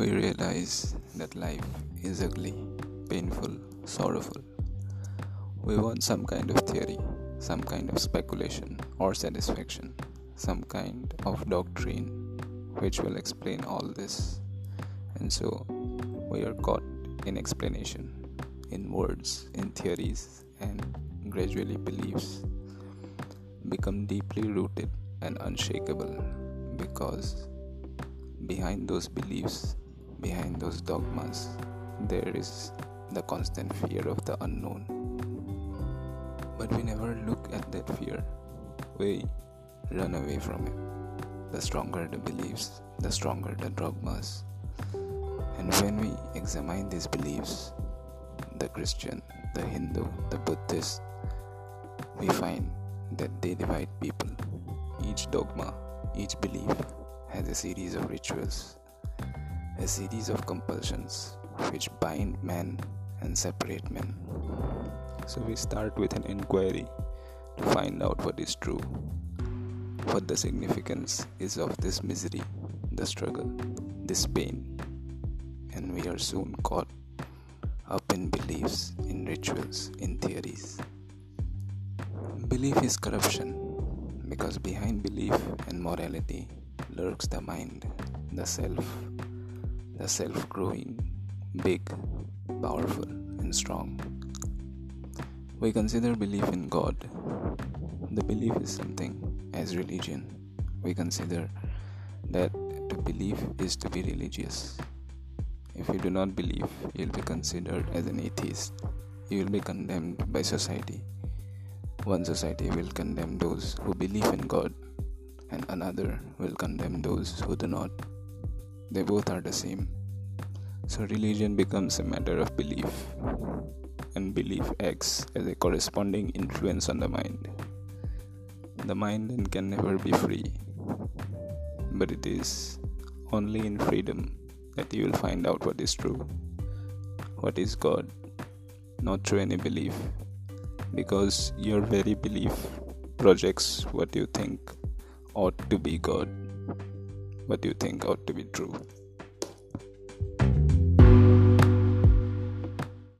we realize that life is ugly, painful, sorrowful. We want some kind of theory, some kind of speculation or satisfaction, some kind of doctrine which will explain all this. And so we are caught in explanation, in words, in theories, and gradually beliefs become deeply rooted and unshakable because behind those beliefs, behind those dogmas, there is the constant fear of the unknown. But we never look at that fear, we run away from it. The stronger the beliefs, the stronger the dogmas. And when we examine these beliefs, the Christian, the Hindu, the Buddhist, we find that they divide people. Each dogma, each belief has a series of rituals, a series of compulsions which bind men and separate men. So we start with an inquiry to find out what is true, what the significance is of this misery, the struggle, this pain, and we are soon caught up in beliefs, in rituals, in theories. Belief is corruption because behind belief and morality lurks the mind, the self, the self growing, big, powerful, and strong. We consider belief in God. The belief is something as religion. We consider that to believe is to be religious. If you do not believe, you'll be considered as an atheist. You will be condemned by society. One society will condemn those who believe in God and another will condemn those who do not. They both are the same. So religion becomes a matter of belief, and belief acts as a corresponding influence on the mind. The mind then can never be free, but it is only in freedom that you will find out what is true, what is God, not through any belief, because your very belief projects what you think ought to be God, what do you think ought to be true.